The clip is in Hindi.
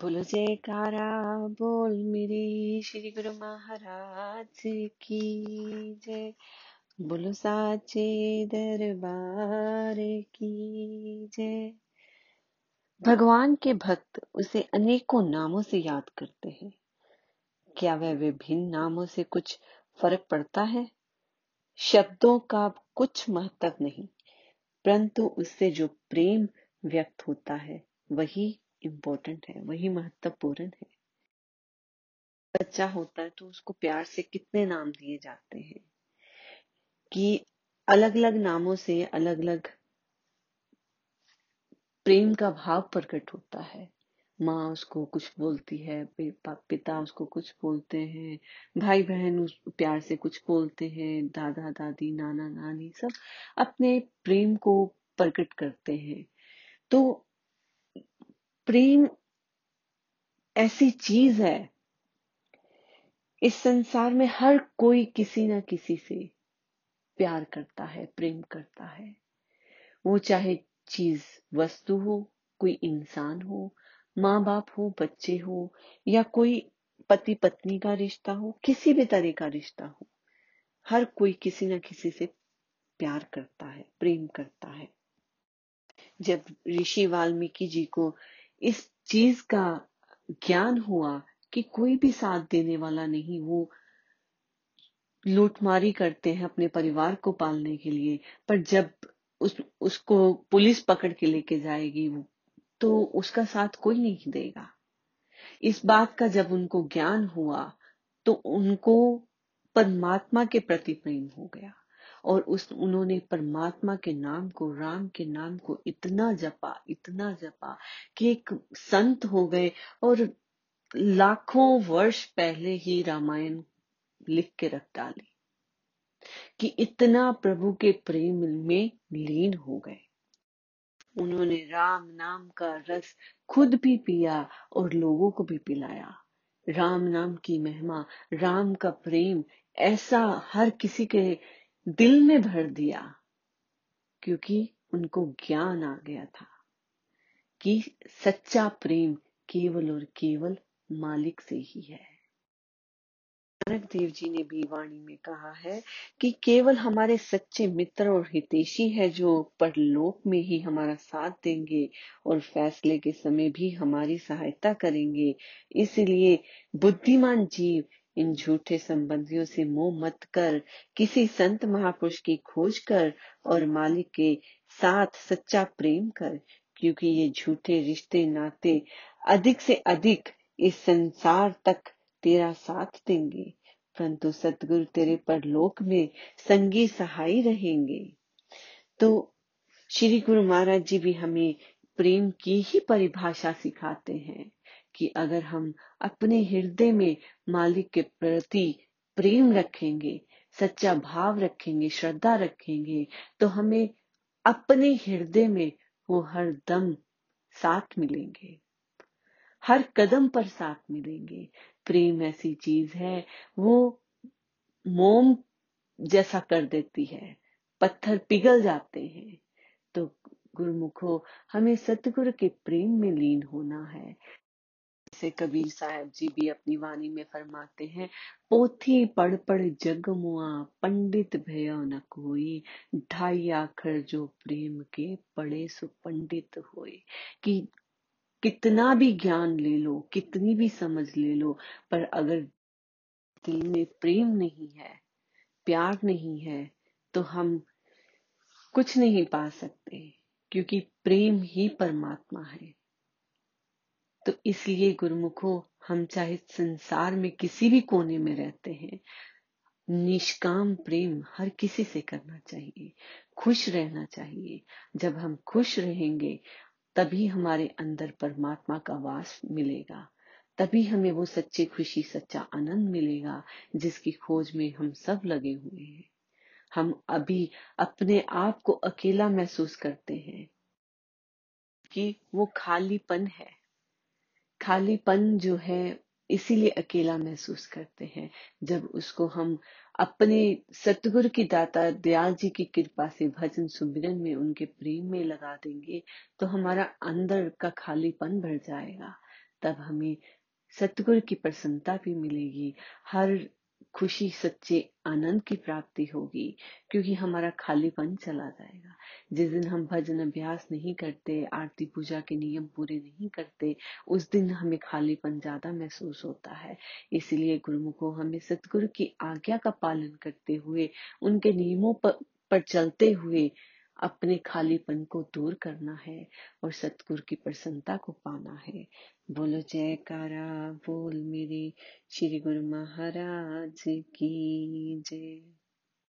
बोलो जयकारा बोल मेरे श्री गुरु महाराज की जय। बोलो साचे दरबार की जय। भगवान के भक्त उसे अनेकों नामों से याद करते हैं। क्या वह विभिन्न नामों से कुछ फ़र्क पड़ता है? शब्दों का कुछ महत्व नहीं, परंतु उससे जो प्रेम व्यक्त होता है, वही इम्पोर्टेंट है, वही महत्वपूर्ण है। बच्चा होता है तो उसको प्यार से कितने नाम दिए जाते हैं कि अलग अलग नामों से अलग अलग प्रेम का भाव प्रकट होता है। माँ उसको कुछ बोलती है पिता उसको कुछ बोलते हैं भाई बहन उस, प्यार से कुछ बोलते हैं, दादा, दादी, नाना, नानी सब अपने प्रेम को प्रकट करते हैं। तो प्रेम ऐसी चीज़ है इस संसार में हर कोई किसी न किसी से प्यार करता है, प्रेम करता है। वो चाहे चीज़ वस्तु हो, कोई इंसान हो माँ बाप हो, बच्चे हो, या कोई पति पत्नी का रिश्ता हो, किसी भी तरह का रिश्ता हो, हर कोई किसी ना किसी से प्यार करता है, प्रेम करता है। जब ऋषि वाल्मीकि जी को इस चीज़ का ज्ञान हुआ कि कोई भी साथ देने वाला नहीं, वो लूटमारी करते हैं अपने परिवार को पालने के लिए। पर जब उस, उसको पुलिस पकड़ के लेके जाएगी वो तो उसका साथ कोई नहीं देगा। इस बात का जब उनको ज्ञान हुआ तो उनको परमात्मा के प्रति प्रेम हो गया। और उस, उन्होंने परमात्मा के नाम को, राम के नाम को इतना जपा इतना जपा कि एक संत हो गए और लाखों वर्ष पहले ही रामायण लिख के रख डाली कि इतना प्रभु के प्रेम में लीन हो गए। उन्होंने राम नाम का रस खुद भी पिया और लोगों को भी पिलाया। राम नाम की महिमा, राम का प्रेम ऐसा हर किसी के दिल में भर दिया क्योंकि उनको ज्ञान आ गया था कि सच्चा प्रेम केवल और केवल मालिक से ही है। नानक देव जी ने भी वाणी में कहा है कि केवल हमारे सच्चे मित्र और हितेशी है जो परलोक में ही हमारा साथ देंगे और फैसले के समय भी हमारी सहायता करेंगे। इसलिए बुद्धिमान जीव इन झूठे संबंधियों से मोह मत कर, किसी संत महापुरुष की खोज कर और मालिक के साथ सच्चा प्रेम कर, क्योंकि ये झूठे रिश्ते नाते अधिक से अधिक इस संसार तक तेरा साथ देंगे। परंतु सतगुरु तेरे पर लोक में संगी सहाय रहेंगे। तो श्री गुरु महाराज जी भी हमें प्रेम की ही परिभाषा सिखाते हैं। कि अगर हम अपने हृदय में मालिक के प्रति प्रेम रखेंगे, सच्चा भाव रखेंगे, श्रद्धा रखेंगे तो हमें अपने हृदय में वो हर दम साथ मिलेंगे। हर कदम पर साथ मिलेंगे। प्रेम ऐसी चीज़ है, वो मोम जैसा कर देती है, पत्थर पिघल जाते हैं। तो गुरुमुखो, हमें सतगुरु के प्रेम में लीन होना है। से कबीर साहब जी भी अपनी वाणी में फरमाते हैं, पोथी पढ़ पढ़ जग मुआ, पंडित भयो न कोई। ढाई आखर जो प्रेम के पढ़े सो पंडित होए। कि कितना भी ज्ञान ले लो, कितनी भी समझ ले लो, पर अगर दिल में प्रेम नहीं है, प्यार नहीं है तो हम कुछ नहीं पा सकते, क्योंकि प्रेम ही परमात्मा है। तो इसलिए गुरुमुखो, हम चाहे संसार में किसी भी कोने में रहते हैं, निष्काम प्रेम हर किसी से करना चाहिए, खुश रहना चाहिए। जब हम खुश रहेंगे, तभी हमारे अंदर परमात्मा का वास मिलेगा, तभी हमें वो सच्ची खुशी, सच्चा आनंद मिलेगा, जिसकी खोज में हम सब लगे हुए हैं। हम अभी अपने आप को अकेला महसूस करते हैं कि वो खालीपन है। खालीपन जो है, इसीलिए अकेला महसूस करते हैं। जब उसको हम अपने सतगुरु की दाता दयाल जी की कृपा से भजन सुमिरन में उनके प्रेम में लगा देंगे तो हमारा अंदर का खालीपन भर जाएगा। तब हमें सतगुरु की प्रसन्नता भी मिलेगी। हर खुशी सच्चे आनंद की प्राप्ति होगी क्योंकि हमारा खालीपन चला जाएगा। जिस दिन हम भजन अभ्यास नहीं करते आरती पूजा के नियम पूरे नहीं करते उस दिन हमें खालीपन ज़्यादा महसूस होता है। इसलिए गुरुमुखो हमें सतगुरु की आज्ञा का पालन करते हुए उनके नियमों पर, पर चलते हुए अपने खालीपन को दूर करना है और सतगुरु की प्रसन्नता को पाना है। बोलो, जयकारा, बोल मेरे श्री गुरु महाराज की जय।